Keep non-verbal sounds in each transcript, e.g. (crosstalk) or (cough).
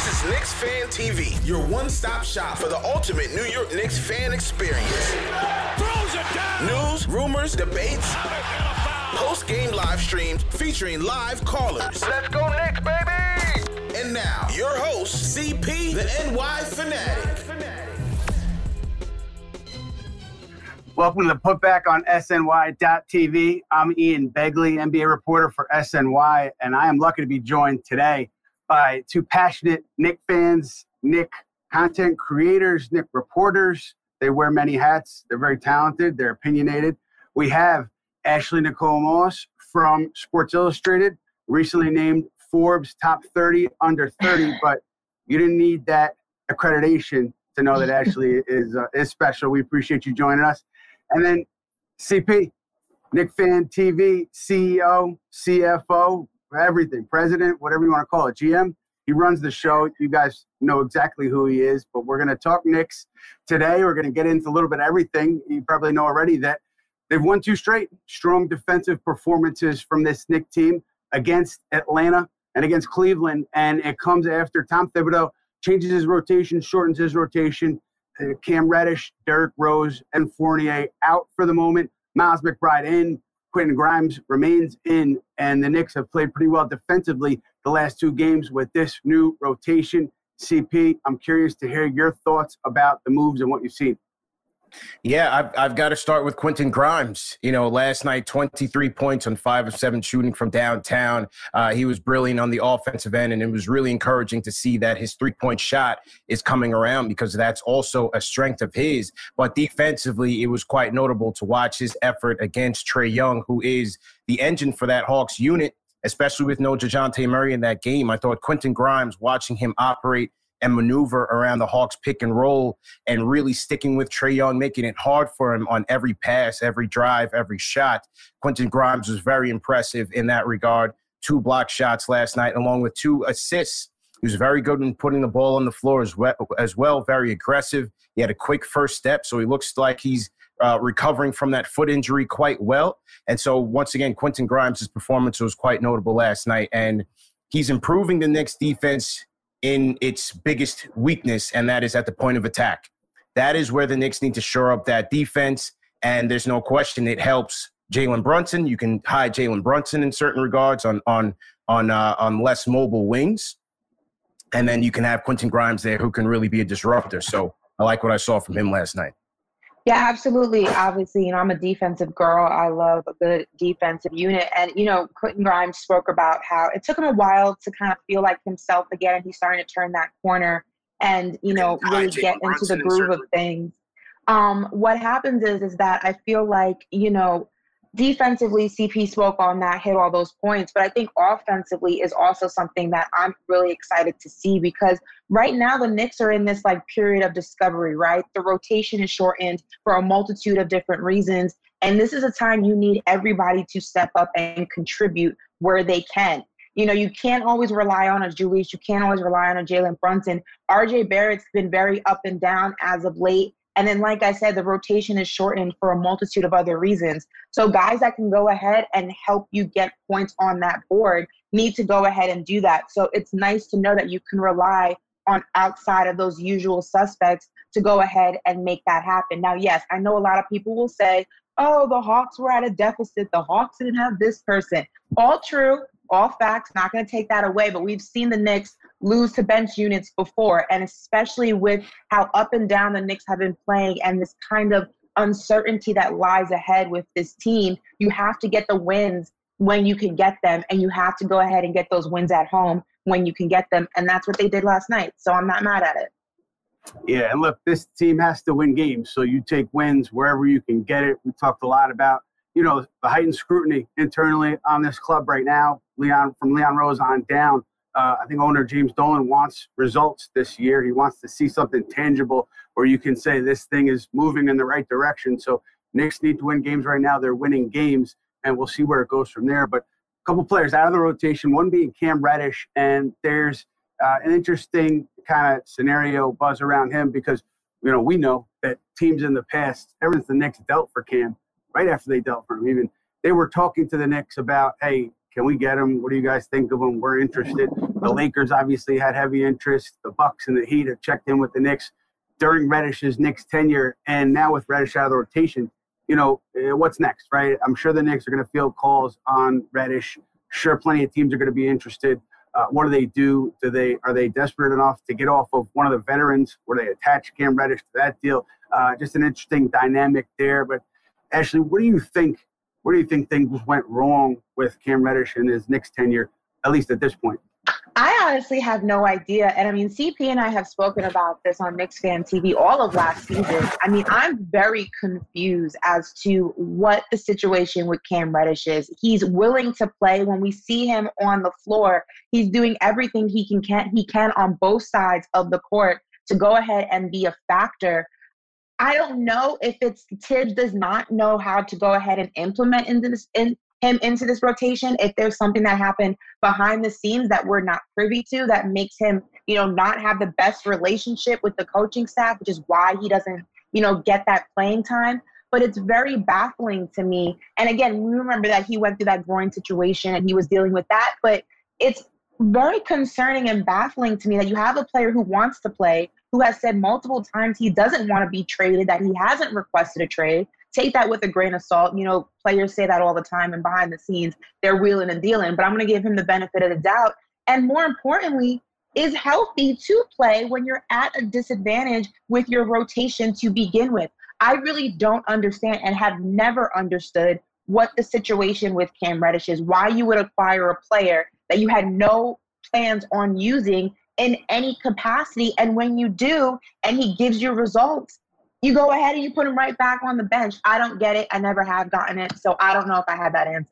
This is Knicks Fan TV, your one-stop shop for the ultimate New York Knicks fan experience. News, rumors, debates, post-game live streams featuring live callers. Let's go Knicks, baby! And now, your host, CP, the NY Fanatic. Welcome to the Putback on SNY.TV. I'm Ian Begley, NBA reporter for SNY, and I am lucky to be joined today by two passionate Knick fans, Knick content creators, Knick reporters. They wear many hats. They're very talented. They're opinionated. We have Ashley Nicole Moss from Sports Illustrated, recently named Forbes top 30 under 30, (laughs) but you didn't need that accreditation to know that Ashley (laughs) is uh, is special. We appreciate you joining us. And then CP, Knick Fan TV, CEO, CFO, everything, president, whatever you want to call it, GM. He runs the show. You guys know exactly who he is, but we're going to talk Knicks today. We're going to get into a little bit of everything. You probably know already that they've won two straight strong defensive performances from this Knick team against Atlanta and against Cleveland. And it comes after Tom Thibodeau changes his rotation, shortens his rotation, uh, Cam Reddish, Derrick Rose, and Fournier out for the moment. Miles McBride in. Quentin Grimes remains in, and the Knicks have played pretty well defensively the last two games with this new rotation. CP, I'm curious to hear your thoughts about the moves and what you've seen. Yeah, I've, I've got to start with Quentin Grimes. You know, last night, 23 points on five of seven shooting from downtown. Uh, he was brilliant on the offensive end, and it was really encouraging to see that his three point shot is coming around because that's also a strength of his. But defensively, it was quite notable to watch his effort against Trae Young, who is the engine for that Hawks unit especially with no Dejounte Murray in that game. I thought Quentin Grimes, watching him operate and maneuver around the Hawks pick and roll and really sticking with Trae Young, making it hard for him on every pass, every drive, every shot. Quentin Grimes was very impressive in that regard. Two block shots last night, along with two assists. He was very good in putting the ball on the floor as well, as well very aggressive. He had a quick first step, so he looks like he's uh, recovering from that foot injury quite well. And so, once again, Quentin Grimes' performance was quite notable last night. And he's improving the Knicks defense in its biggest weakness, and that is at the point of attack. That is where the Knicks need to shore up that defense. And there's no question it helps Jalen Brunson. You can hide Jalen Brunson in certain regards on on on uh, on less mobile wings, and then you can have Quentin Grimes there who can really be a disruptor. So I like what I saw from him last night. Yeah, absolutely. Obviously, you know, I'm a defensive girl. I love a good defensive unit. And, you know, Quentin Grimes spoke about how it took him a while to kind of feel like himself again. And he's starting to turn that corner and, you know, really get into the groove of things. Um, what happens is, is that I feel like, you know, defensively, CP spoke on that, hit all those points. But I think offensively is also something that I'm really excited to see because right now the Knicks are in this like period of discovery, right? The rotation is shortened for a multitude of different reasons. And this is a time you need everybody to step up and contribute where they can. You know, you can't always rely on a Julius. You can't always rely on a Jalen Brunson. RJ Barrett's been very up and down as of late. And then, like I said, the rotation is shortened for a multitude of other reasons. So, guys that can go ahead and help you get points on that board need to go ahead and do that. So, it's nice to know that you can rely on outside of those usual suspects to go ahead and make that happen. Now, yes, I know a lot of people will say, oh, the Hawks were at a deficit. The Hawks didn't have this person. All true, all facts, not going to take that away. But we've seen the Knicks lose to bench units before, and especially with how up and down the Knicks have been playing and this kind of uncertainty that lies ahead with this team, you have to get the wins when you can get them, and you have to go ahead and get those wins at home when you can get them. And that's what they did last night. So I'm not mad at it. Yeah, and look, this team has to win games. So you take wins wherever you can get it. We talked a lot about, you know, the heightened scrutiny internally on this club right now. Leon from Leon Rose on down. Uh, I think owner James Dolan wants results this year. He wants to see something tangible where you can say this thing is moving in the right direction. So Knicks need to win games right now. They're winning games, and we'll see where it goes from there. But a couple players out of the rotation, one being Cam Reddish, and there's uh, an interesting kind of scenario buzz around him because you know we know that teams in the past, ever since the Knicks dealt for Cam, right after they dealt for him, even they were talking to the Knicks about, hey, can we get him? What do you guys think of him? We're interested. The Lakers obviously had heavy interest. The Bucks and the Heat have checked in with the Knicks during Reddish's Knicks tenure, and now with Reddish out of the rotation, you know eh, what's next, right? I'm sure the Knicks are going to field calls on Reddish. Sure, plenty of teams are going to be interested. Uh, what do they do? Do they are they desperate enough to get off of one of the veterans? Where they attach Cam Reddish to that deal? Uh, just an interesting dynamic there. But Ashley, what do you think? Where do you think things went wrong with Cam Reddish in his Knicks tenure, at least at this point? I honestly have no idea. And I mean, CP and I have spoken about this on Knicks Fan TV all of last season. I mean, I'm very confused as to what the situation with Cam Reddish is. He's willing to play. When we see him on the floor, he's doing everything he can, can he can on both sides of the court to go ahead and be a factor. I don't know if it's Thibs does not know how to go ahead and implement in this in him into this rotation if there's something that happened behind the scenes that we're not privy to that makes him, you know, not have the best relationship with the coaching staff, which is why he doesn't, you know, get that playing time. But it's very baffling to me. And again, we remember that he went through that groin situation and he was dealing with that. But it's very concerning and baffling to me that you have a player who wants to play, who has said multiple times he doesn't want to be traded, that he hasn't requested a trade, take that with a grain of salt. You know, players say that all the time, and behind the scenes, they're wheeling and dealing. But I'm going to give him the benefit of the doubt. And more importantly, is healthy to play when you're at a disadvantage with your rotation to begin with. I really don't understand and have never understood what the situation with Cam Reddish is, why you would acquire a player that you had no plans on using in any capacity. And when you do, and he gives you results, you go ahead and you put him right back on the bench. I don't get it. I never have gotten it. So I don't know if I had that answer.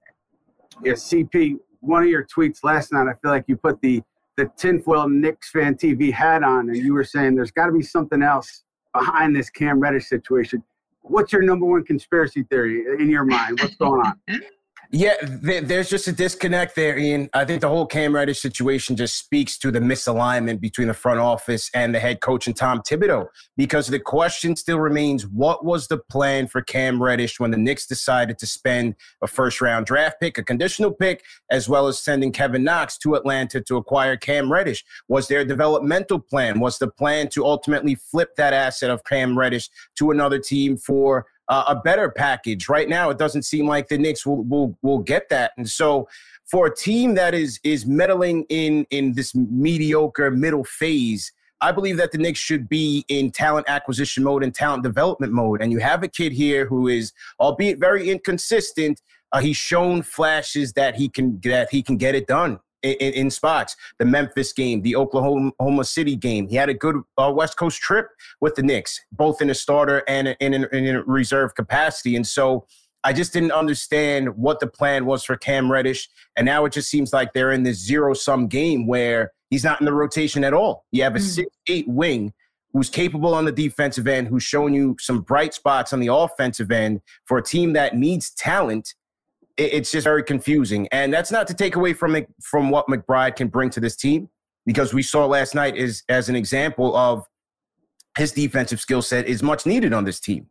Yeah, CP, one of your tweets last night, I feel like you put the the tinfoil Knicks fan TV hat on and you were saying there's got to be something else behind this Cam Reddish situation. What's your number one conspiracy theory in your mind? What's going on? (laughs) Yeah, there's just a disconnect there, Ian. I think the whole Cam Reddish situation just speaks to the misalignment between the front office and the head coach and Tom Thibodeau. Because the question still remains: What was the plan for Cam Reddish when the Knicks decided to spend a first-round draft pick, a conditional pick, as well as sending Kevin Knox to Atlanta to acquire Cam Reddish? Was there a developmental plan? Was the plan to ultimately flip that asset of Cam Reddish to another team for? Uh, a better package. Right now, it doesn't seem like the Knicks will will will get that. And so, for a team that is is meddling in in this mediocre middle phase, I believe that the Knicks should be in talent acquisition mode and talent development mode. And you have a kid here who is, albeit very inconsistent, uh, he's shown flashes that he can that he can get it done in, in, spots. The Memphis game, the Oklahoma City game. He had a good uh, West Coast trip with the Knicks, both in a starter and in, in, in a reserve capacity. And so I just didn't understand what the plan was for Cam Reddish. And now it just seems like they're in this zero sum game where he's not in the rotation at all. You have a mm. six eight wing who's capable on the defensive end, who's shown you some bright spots on the offensive end for a team that needs talent it's just very confusing. And that's not to take away from from what McBride can bring to this team, because we saw last night is as an example of his defensive skill set is much needed on this team.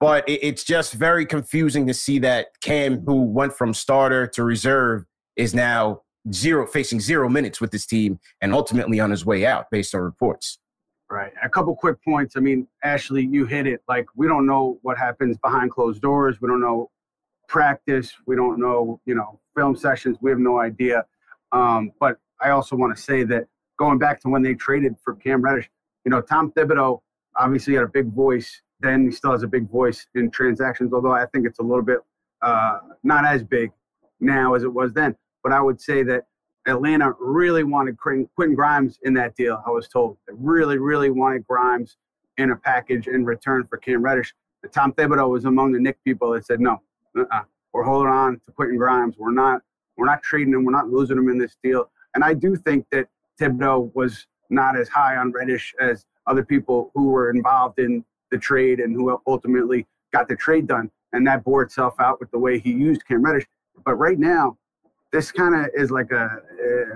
But it's just very confusing to see that Cam, who went from starter to reserve, is now zero facing zero minutes with this team and ultimately on his way out based on reports. Right. A couple quick points. I mean, Ashley, you hit it. Like we don't know what happens behind closed doors. We don't know practice. We don't know, you know, film sessions. We have no idea. Um, but I also want to say that going back to when they traded for Cam Reddish, you know, Tom Thibodeau obviously had a big voice. Then he still has a big voice in transactions, although I think it's a little bit uh, not as big now as it was then. But I would say that Atlanta really wanted Quentin Grimes in that deal. I was told they really, really wanted Grimes in a package in return for Cam Reddish. Tom Thibodeau was among the Knick people that said, "No, uh-uh. we're holding on to Quentin Grimes. We're not, we're not trading him. We're not losing him in this deal." And I do think that Thibodeau was not as high on Reddish as other people who were involved in the trade and who ultimately got the trade done. And that bore itself out with the way he used Cam Reddish. But right now, this kind of is like a,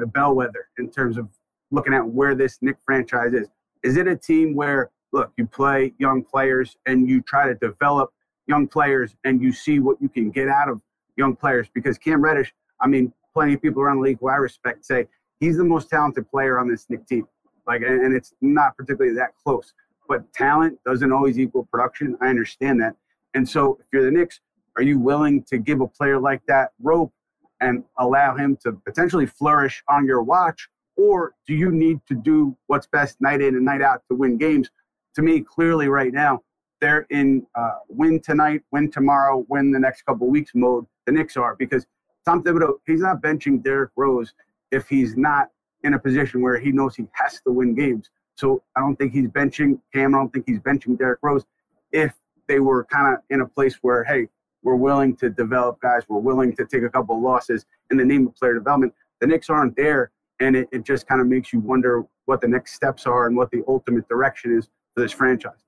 a bellwether in terms of looking at where this Knick franchise is. Is it a team where, look, you play young players and you try to develop young players and you see what you can get out of young players? Because Cam Reddish, I mean, plenty of people around the league who I respect say he's the most talented player on this Knick team. Like, and it's not particularly that close. But talent doesn't always equal production. I understand that. And so, if you're the Knicks, are you willing to give a player like that rope and allow him to potentially flourish on your watch? Or do you need to do what's best night in and night out to win games? To me, clearly, right now, they're in uh, win tonight, win tomorrow, win the next couple weeks mode. The Knicks are because Tom Thibodeau, he's not benching Derrick Rose if he's not in a position where he knows he has to win games. So I don't think he's benching Cam. I don't think he's benching Derrick Rose. If they were kind of in a place where, hey, we're willing to develop guys, we're willing to take a couple losses in the name of player development, the Knicks aren't there. And it, it just kind of makes you wonder what the next steps are and what the ultimate direction is for this franchise.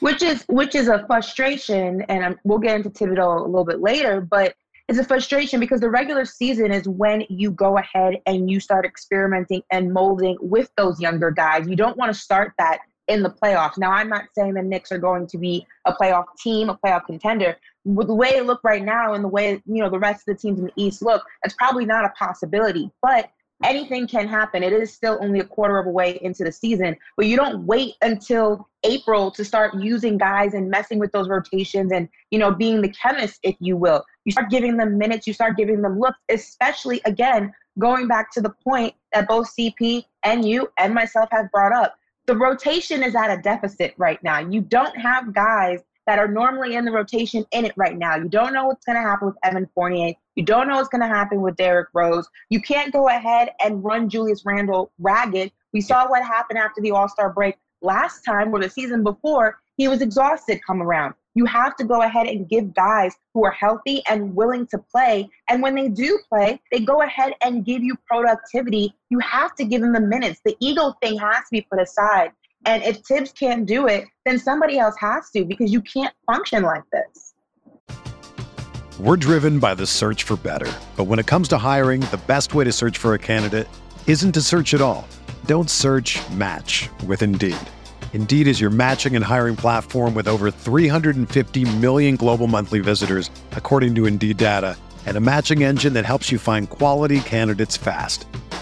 Which is which is a frustration, and I'm, we'll get into Thibodeau a little bit later. But it's a frustration because the regular season is when you go ahead and you start experimenting and molding with those younger guys. You don't want to start that in the playoffs. Now, I'm not saying the Knicks are going to be a playoff team, a playoff contender. With the way they look right now and the way, you know, the rest of the teams in the East look, it's probably not a possibility. But anything can happen. It is still only a quarter of a way into the season, but you don't wait until April to start using guys and messing with those rotations and, you know, being the chemist, if you will. You start giving them minutes, you start giving them looks, especially again, going back to the point that both CP and you and myself have brought up. The rotation is at a deficit right now. You don't have guys that are normally in the rotation in it right now. You don't know what's going to happen with Evan Fournier. You don't know what's going to happen with Derrick Rose. You can't go ahead and run Julius Randle ragged. We saw what happened after the All Star break last time or the season before. He was exhausted come around. You have to go ahead and give guys who are healthy and willing to play. And when they do play, they go ahead and give you productivity. You have to give them the minutes. The ego thing has to be put aside. And if Thibs can't do it, then somebody else has to because you can't function like this. We're driven by the search for better. But when it comes to hiring, the best way to search for a candidate isn't to search at all. Don't search match with Indeed. Indeed is your matching and hiring platform with over 350 million global monthly visitors, according to Indeed data, and a matching engine that helps you find quality candidates fast.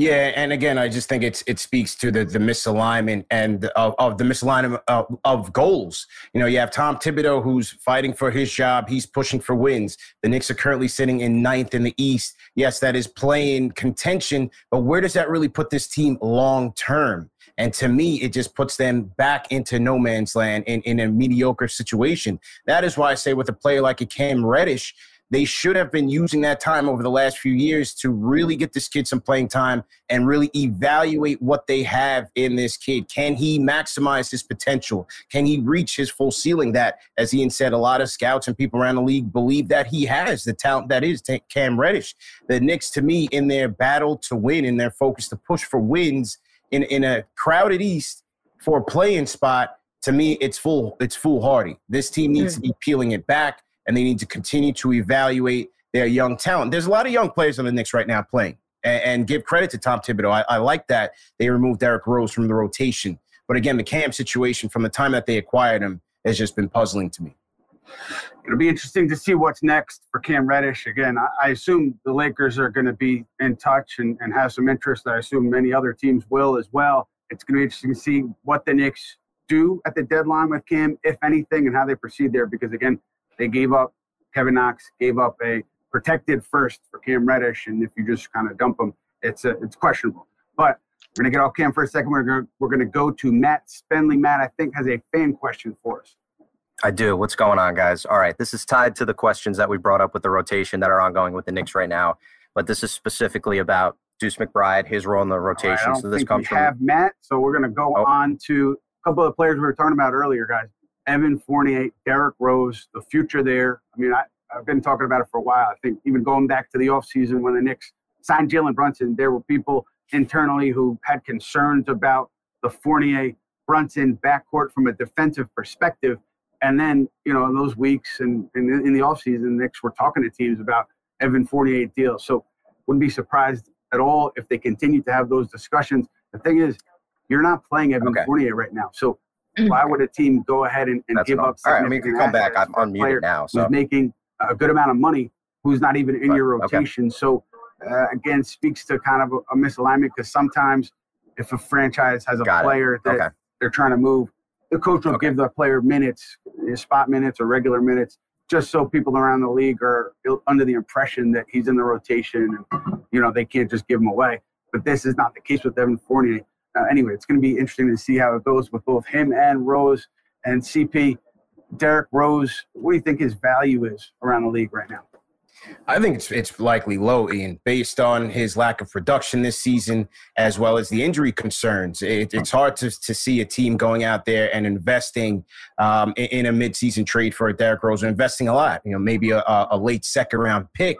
Yeah, and again, I just think it's it speaks to the the misalignment and of, of the misalignment of, of, goals. You know, you have Tom Thibodeau who's fighting for his job. He's pushing for wins. The Knicks are currently sitting in ninth in the East. Yes, that is play-in contention, but where does that really put this team long term? And to me, it just puts them back into no man's land in, in a mediocre situation. That is why I say with a player like a Cam Reddish, they should have been using that time over the last few years to really get this kid some play-in time and really evaluate what they have in this kid. Can he maximize his potential? Can he reach his full ceiling? That, as Ian said, a lot of scouts and people around the league believe that he has the talent that is Cam Reddish. The Knicks, to me, in their battle to win, in their focus to push for wins in, in a crowded East for a playing spot, to me, it's full. It's foolhardy. This team needs to hmm. be peeling it back and they need to continue to evaluate their young talent. There's a lot of young players on the Knicks right now playing, and, and give credit to Tom Thibodeau. I, I, like that they removed Derrick Rose from the rotation. But again, the Cam situation from the time that they acquired him has just been puzzling to me. It'll be interesting to see what's next for Cam Reddish. Again, I, I assume the Lakers are going to be in touch and, and have some interest. I assume many other teams will as well. It's going to be interesting to see what the Knicks do at the deadline with Cam, if anything, and how they proceed there. Because again, they gave up Kevin Knox, gave up a protected first for Cam Reddish, and if you just kind of dump him, it's a, it's questionable. But we're gonna get off Cam for a second. We're gonna we're gonna go to Matt Spenley. Matt, I think has a fan question for us. I do. What's going on, guys? All right, this is tied to the questions that we brought up with the rotation that are ongoing with the Knicks right now, but this is specifically about Deuce McBride, his role in the rotation. Right, so this comes we have Matt, so we're gonna go oh. on to a couple of players we were talking about earlier, guys. Evan Fournier, Derrick Rose, the future there. I mean, I, I've been talking about it for a while. I think even going back to the offseason when the Knicks signed Jalen Brunson, there were people internally who had concerns about the Fournier Brunson backcourt from a defensive perspective. And then, you know, in those weeks and, and in the offseason, the Knicks were talking to teams about Evan Fournier deals. So wouldn't be surprised at all if they continue to have those discussions. The thing is, you're not playing Evan okay. Fournier right now. So why (clears throat) would a team go ahead and, and give up? All right, I mean, you come back. I'm unmuted now. So who's making a good amount of money, who's not even in your rotation. Okay. So uh, again, speaks to kind of a, a misalignment because sometimes if a franchise has a Got player it. that okay. they're trying to move, the coach will okay. give the player minutes, spot minutes or regular minutes, just so people around the league are under the impression that he's in the rotation and you know they can't just give him away. But this is not the case with Evan Fournier uh, anyway, it's going to be interesting to see how it goes with both him and Rose and CP. Derrick Rose, what do you think his value is around the league right now? I think it's it's likely low, Ian, based on his lack of production this season, as well as the injury concerns. It, it's hard to, to see a team going out there and investing um, in, in, a midseason trade for a Derrick Rose, or investing a lot. You know, maybe a, a late second round pick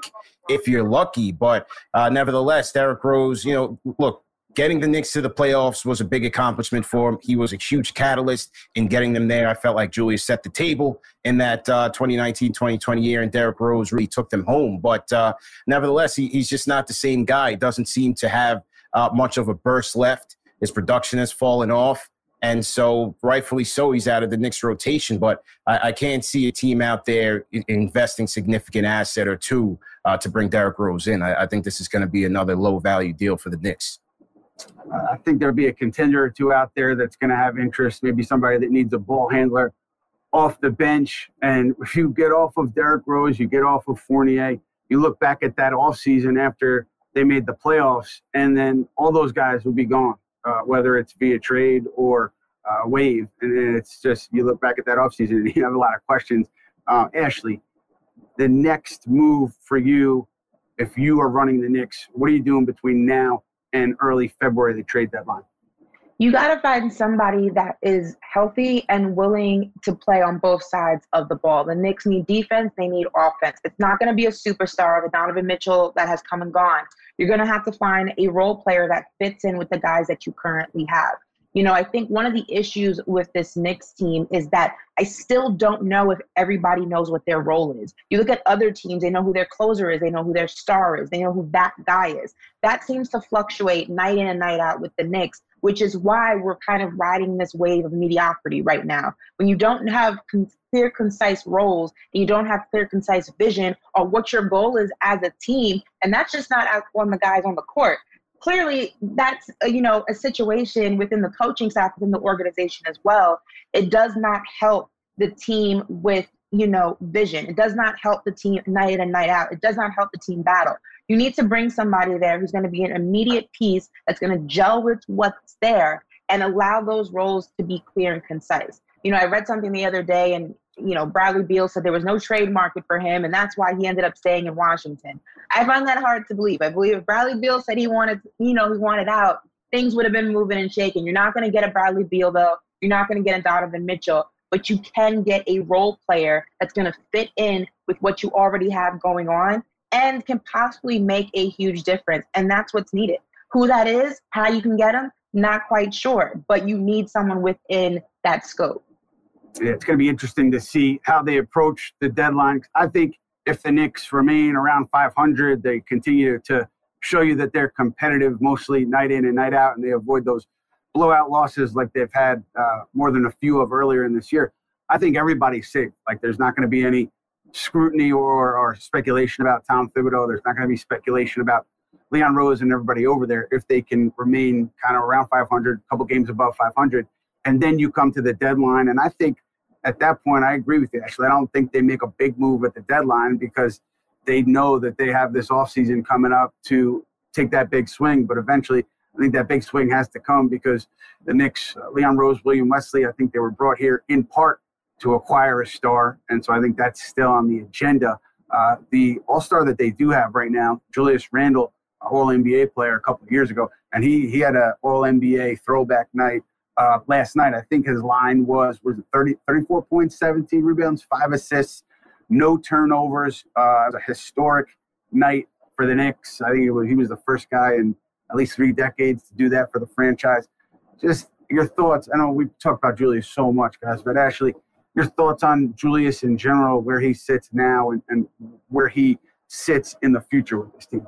if you're lucky. But uh, nevertheless, Derrick Rose, you know, look, getting the Knicks to the playoffs was a big accomplishment for him. He was a huge catalyst in getting them there. I felt like Julius set the table in that 2019 uh, 2020 year, and Derrick Rose really took them home. But uh, nevertheless, he, he's just not the same guy. He doesn't seem to have uh, much of a burst left. His production has fallen off. And so, rightfully so, he's out of the Knicks rotation. But I, I can't see a team out there investing significant asset or two uh, to bring Derrick Rose in. I, I think this is going to be another low value deal for the Knicks. I think there'll be a contender or two out there that's going to have interest. Maybe somebody that needs a ball handler off the bench. And if you get off of Derrick Rose, you get off of Fournier. You look back at that off season after they made the playoffs, and then all those guys will be gone. uh, whether it's via trade or uh, waive. And it's just, you look back at that offseason and (laughs) you have a lot of questions. Uh, Ashley, the next move for you, if you are running the Knicks, what are you doing between now and early February, the trade deadline? You got to find somebody that is healthy and willing to play on both sides of the ball. The Knicks need defense, they need offense. It's not going to be a superstar, the Donovan Mitchell that has come and gone. You're going to have to find a role player that fits in with the guys that you currently have. You know, I think one of the issues with this Knicks team is that I still don't know if everybody knows what their role is. You look at other teams, they know who their closer is, they know who their star is, they know who that guy is. That seems to fluctuate night in and night out with the Knicks, which is why we're kind of riding this wave of mediocrity right now. When you don't have clear, concise roles and you don't have clear, concise vision on what your goal is as a team, and that's just not on the guys on the court clearly that's a, you know a situation within the coaching staff within the organization as well. It does not help the team with you know vision. It does not help the team night in and night out. It does not help the team battle. You need to bring somebody there who's going to be an immediate piece that's going to gel with what's there and allow those roles to be clear and concise. You know i read something the other day and you know, Bradley Beal said there was no trade market for him, and that's why he ended up staying in Washington. I find that hard to believe. I believe if Bradley Beal said he wanted, you know, he wanted out, things would have been moving and shaking. You're not going to get a Bradley Beal though. You're not going to get a Donovan Mitchell, but you can get a role player that's going to fit in with what you already have going on and can possibly make a huge difference. And that's what's needed. Who that is, how you can get them, not quite sure, but you need someone within that scope it's going to be interesting to see how they approach the deadline. I think if the Knicks remain around 500, they continue to show you that they're competitive mostly night in and night out, and they avoid those blowout losses like they've had uh, more than a few of earlier in this year. I think everybody's safe. Like there's not going to be any scrutiny or, or speculation about Tom Thibodeau. There's not going to be speculation about Leon Rose and everybody over there if they can remain kind of around 500, a couple games above 500 and then you come to the deadline. And I think at that point, I agree with you. Actually, I don't think they make a big move at the deadline because they know that they have this offseason coming up to take that big swing. But eventually, I think that big swing has to come because the Knicks, uh, Leon Rose, William Wesley, I think they were brought here in part to acquire a star. And so I think that's still on the agenda. Uh, the all star that they do have right now, Julius Randle, All NBA player a couple years ago, and he, he had an All NBA throwback night uh, last night. I think his line was was it 30, 34 points, 17 rebounds, five assists, no turnovers. Uh, it was a historic night for the Knicks. I think was, he was the first guy in at least three decades to do that for the franchise. Just your thoughts. I know we talked about Julius so much, guys, but actually, your thoughts on Julius in general, where he sits now, and, and where he sits in the future with this team.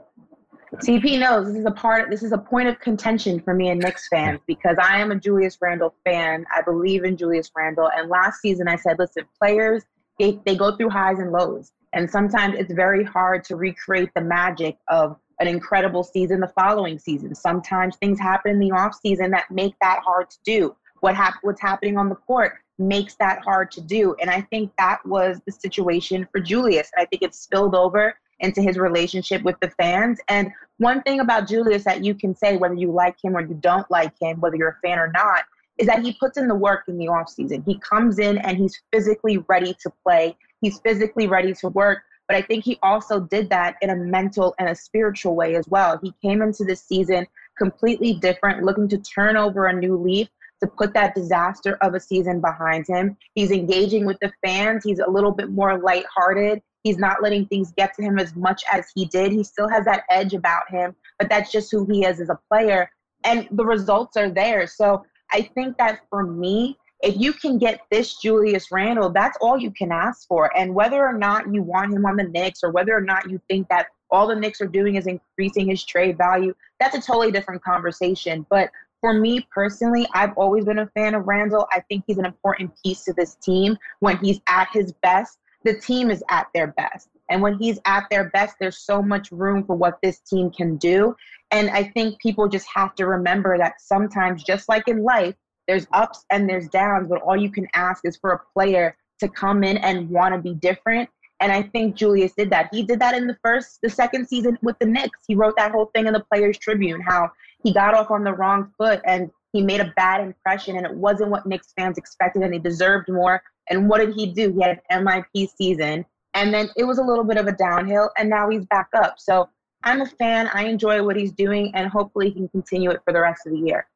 CP knows this is a part. Of this is a point of contention for me and Knicks fans because I am a Julius Randle fan. I believe in Julius Randle, and last season I said, listen, players they, they go through highs and lows, and sometimes it's very hard to recreate the magic of an incredible season the following season. Sometimes things happen in the off season that make that hard to do. What hap- what's happening on the court makes that hard to do, and I think that was the situation for Julius. And I think it spilled over into his relationship with the fans. And one thing about Julius that you can say, whether you like him or you don't like him, whether you're a fan or not, is that he puts in the work in the offseason. He comes in and he's physically ready to play, he's physically ready to work. But I think he also did that in a mental and a spiritual way as well. He came into this season completely different, looking to turn over a new leaf, to put that disaster of a season behind him. He's engaging with the fans. He's a little bit more lighthearted. He's not letting things get to him as much as he did. He still has that edge about him, but that's just who he is as a player. And the results are there. So I think that for me, if you can get this Julius Randle, that's all you can ask for. And whether or not you want him on the Knicks or whether or not you think that all the Knicks are doing is increasing his trade value, that's a totally different conversation. But for me personally, I've always been a fan of Randle. I think he's an important piece to this team when he's at his best the team is at their best. And when he's at their best, there's so much room for what this team can do. And I think people just have to remember that sometimes, just like in life, there's ups and there's downs, but all you can ask is for a player to come in and want to be different. And I think Julius did that. He did that in the first, the second season with the Knicks. He wrote that whole thing in the Players Tribune how he got off on the wrong foot and he made a bad impression and it wasn't what Knicks fans expected and they deserved more. And what did he do? He had an MIP season and then it was a little bit of a downhill and now he's back up. So I'm a fan. I enjoy what he's doing and hopefully he can continue it for the rest of the year.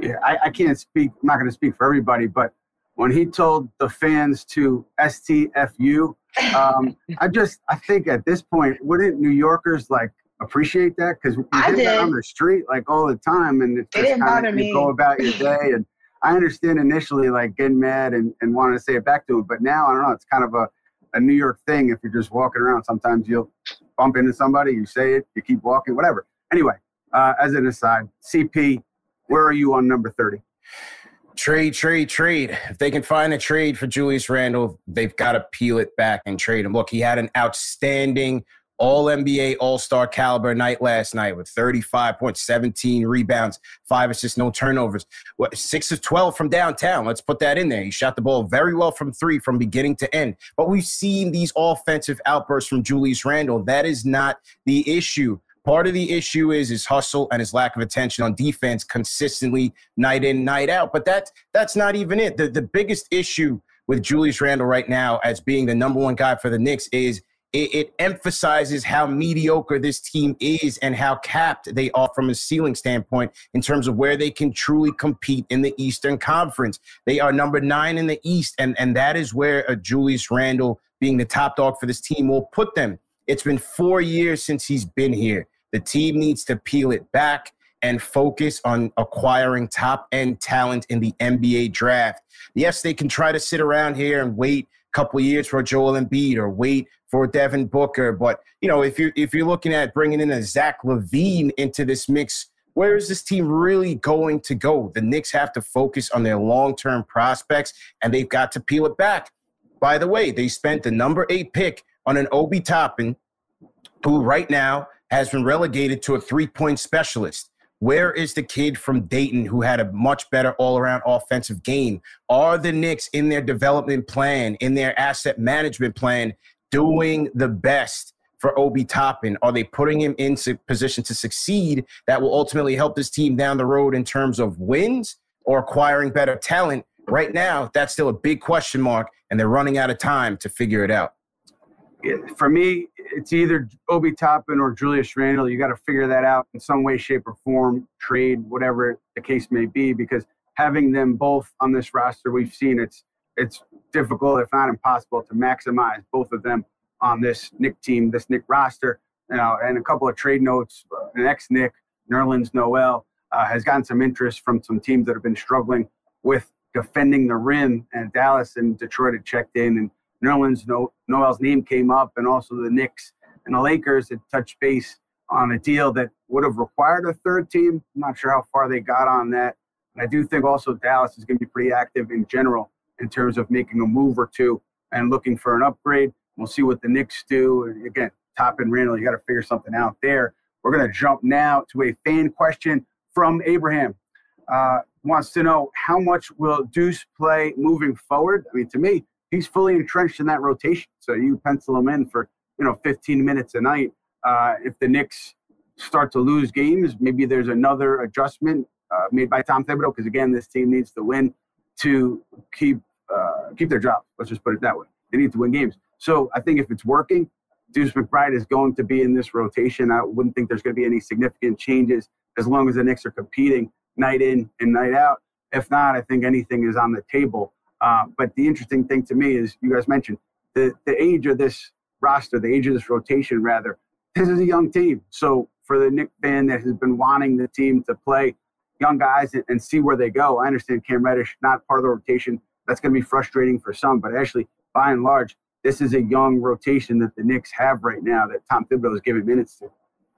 Yeah, I, I can't speak, I'm not going to speak for everybody, but when he told the fans to STFU, um, (laughs) I just, I think at this point, wouldn't New Yorkers like appreciate that? Because we I did that on the street like all the time, and it's It just didn't kinda- bother you me. go about your (laughs) day. And I understand initially like getting mad and, and wanting to say it back to him, but now I don't know. It's kind of a, a New York thing. If you're just walking around, sometimes you'll bump into somebody, you say it, you keep walking, whatever. Anyway, uh, as an aside, CP, where are you on number thirty? Trade, trade, trade. If they can find a trade for Julius Randle, they've got to peel it back and trade him. Look, he had an outstanding all NBA, all star caliber night last night with 35 points, 17 rebounds, five assists, no turnovers. What, six of 12 from downtown. Let's put that in there. He shot the ball very well from three from beginning to end. But we've seen these offensive outbursts from Julius Randle. That is not the issue. Part of the issue is his hustle and his lack of attention on defense consistently night in, night out. But that's that's not even it. The the biggest issue with Julius Randle right now as being the number one guy for the Knicks is it, it emphasizes how mediocre this team is and how capped they are from a ceiling standpoint in terms of where they can truly compete in the Eastern Conference. They are number nine in the East, and, and that is where a Julius Randle being the top dog for this team will put them. It's been four years since he's been here. The team needs to peel it back and focus on acquiring top end talent in the NBA draft. Yes, they can try to sit around here and wait couple years for Joel Embiid or wait for Devin Booker, but you know if you're if you're looking at bringing in a Zach LaVine into this mix, where is this team really going to go? The Knicks have to focus on their long term prospects, and they've got to peel it back. By the way, they spent the number eight pick on an Obi Toppin, who right now has been relegated to a three point specialist. Where is the kid from Dayton who had a much better all around offensive game? Are the Knicks in their development plan, in their asset management plan, doing the best for Obi Toppin? Are they putting him in position to succeed that will ultimately help this team down the road in terms of wins or acquiring better talent? Right now, that's still a big question mark, and they're running out of time to figure it out. For me, it's either Obi Toppin or Julius Randle. You got to figure that out in some way, shape, or form, trade, whatever the case may be, because having them both on this roster, we've seen it's it's difficult, if not impossible, to maximize both of them on this Knick team, this Knick roster. You know, and a couple of trade notes. The next Knick, Nerlens Noel, uh, has gotten some interest from some teams that have been struggling with defending the rim, and Dallas and Detroit had checked in, and Nerlens no- Noel's name came up, and also the Knicks and the Lakers had touched base on a deal that would have required a third team. I'm not sure how far they got on that. And I do think also Dallas is going to be pretty active in general in terms of making a move or two and looking for an upgrade. We'll see what the Knicks do. And again, Top and Randle, you got to figure something out there. We're going to jump now to a fan question from Abraham. Uh, wants to know how much will Deuce play moving forward? I mean, to me, he's fully entrenched in that rotation. So you pencil him in for you know 15 minutes a night. Uh, if the Knicks start to lose games, maybe there's another adjustment uh, made by Tom Thibodeau because again, this team needs to win to keep uh, keep their job. Let's just put it that way. They need to win games. So I think if it's working, Deuce McBride is going to be in this rotation. I wouldn't think there's going to be any significant changes as long as the Knicks are competing night in and night out. If not, I think anything is on the table. Uh, but the interesting thing to me is you guys mentioned the, the age of this roster, the age of this rotation, rather. This is a young team. So for the Knick fan that has been wanting the team to play young guys and, and see where they go, I understand Cam Reddish not part of the rotation. That's going to be frustrating for some, but actually, by and large, this is a young rotation that the Knicks have right now that Tom Thibodeau is giving minutes to.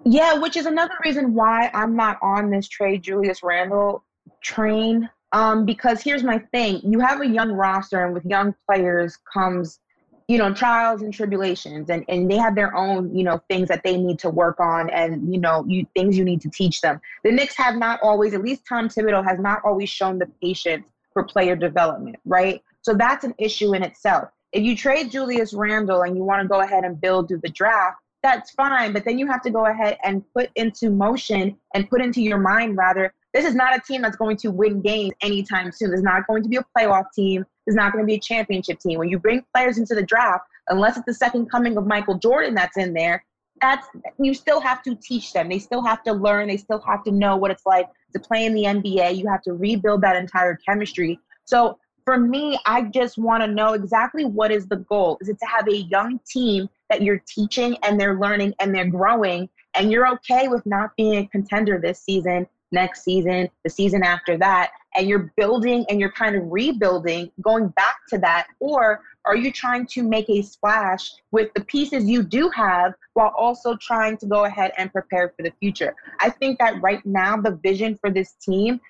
Yeah, which is another reason why I'm not on this trade Julius Randle train. Um, because here's my thing: you have a young roster, and with young players comes, you know, trials and tribulations, and and they have their own, you know, things that they need to work on, and you know, you things you need to teach them. The Knicks have not always, at least Tom Thibodeau has not always shown the patience for player development, right? So that's an issue in itself. If you trade Julius Randle and you want to go ahead and build through the draft, that's fine. But then you have to go ahead and put into motion and put into your mind, rather, this is not a team that's going to win games anytime soon. It's not going to be a playoff team. It's not going to be a championship team. When you bring players into the draft, unless it's the second coming of Michael Jordan that's in there, that's you still have to teach them. They still have to learn. They still have to know what it's like to play in the NBA. You have to rebuild that entire chemistry. So for me, I just want to know exactly what is the goal. Is it to have a young team that you're teaching and they're learning and they're growing, and you're okay with not being a contender this season, next season, the season after that, and you're building and you're kind of rebuilding, going back to that? Or are you trying to make a splash with the pieces you do have while also trying to go ahead and prepare for the future? I think that right now, the vision for this team,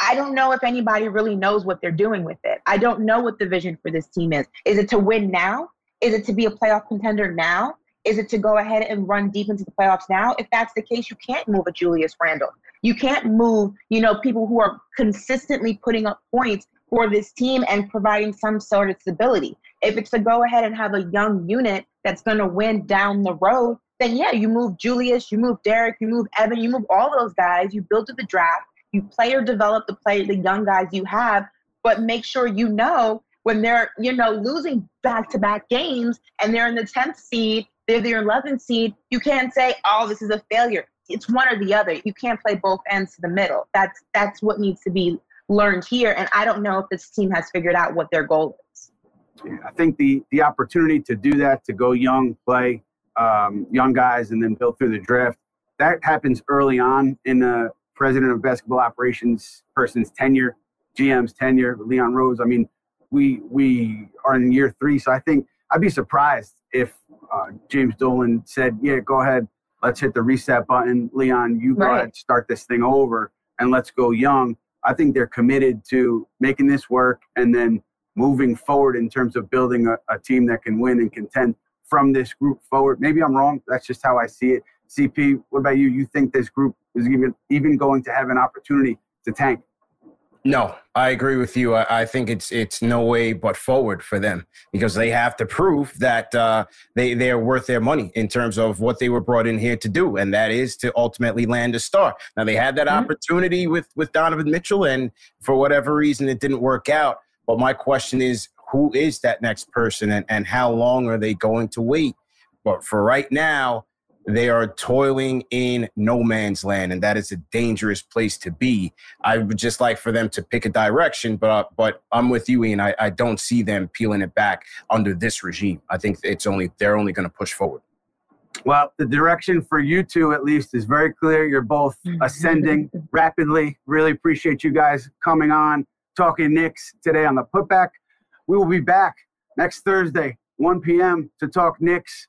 I don't know if anybody really knows what they're doing with it. I don't know what the vision for this team is. Is it to win now? Is it to be a playoff contender now? Is it to go ahead and run deep into the playoffs now? If that's the case, you can't move a Julius Randle. You can't move, you know, people who are consistently putting up points for this team and providing some sort of stability. If it's to go ahead and have a young unit that's going to win down the road, then yeah, you move Julius, you move Derrick, you move Evan, you move all those guys. You build to the draft, you player develop the play, the young guys you have, but make sure you know when they're, you know, losing back to back games and they're in the 10th seed, they're the 11th seed, you can't say, oh, this is a failure. It's one or the other. You can't play both ends to the middle. That's that's what needs to be learned here. And I don't know if this team has figured out what their goal is. Yeah, I think the the opportunity to do that, to go young, play um, young guys, and then build through the draft, that happens early on in the president of basketball operations person's tenure, GM's tenure, Leon Rose. I mean, we we are in year three. So I think I'd be surprised if uh, James Dolan said, "Yeah, go ahead, let's hit the reset button, Leon. You go right. ahead, start this thing over, and let's go young." I think they're committed to making this work and then moving forward in terms of building a, a team that can win and contend from this group forward. Maybe I'm wrong. That's just how I see it. CP, what about you? You think this group is even even going to have an opportunity to tank? No, I agree with you. I, I, think it's it's no way but forward for them because they have to prove that uh, they they are worth their money in terms of what they were brought in here to do, and that is to ultimately land a star. Now they had that mm-hmm. opportunity with with Donovan Mitchell, and for whatever reason it didn't work out. But my question is, who is that next person, and, and how long are they going to wait? But for right now, they are toiling in no man's land, and that is a dangerous place to be. I would just like for them to pick a direction, but uh, but I'm with you, Ian. I, I don't see them peeling it back under this regime. I think it's only they're only going to push forward. Well, the direction for you two, at least, is very clear. You're both ascending rapidly. Really appreciate you guys coming on, talking Knicks today on the putback. We will be back next Thursday, 1 p.m., to talk Knicks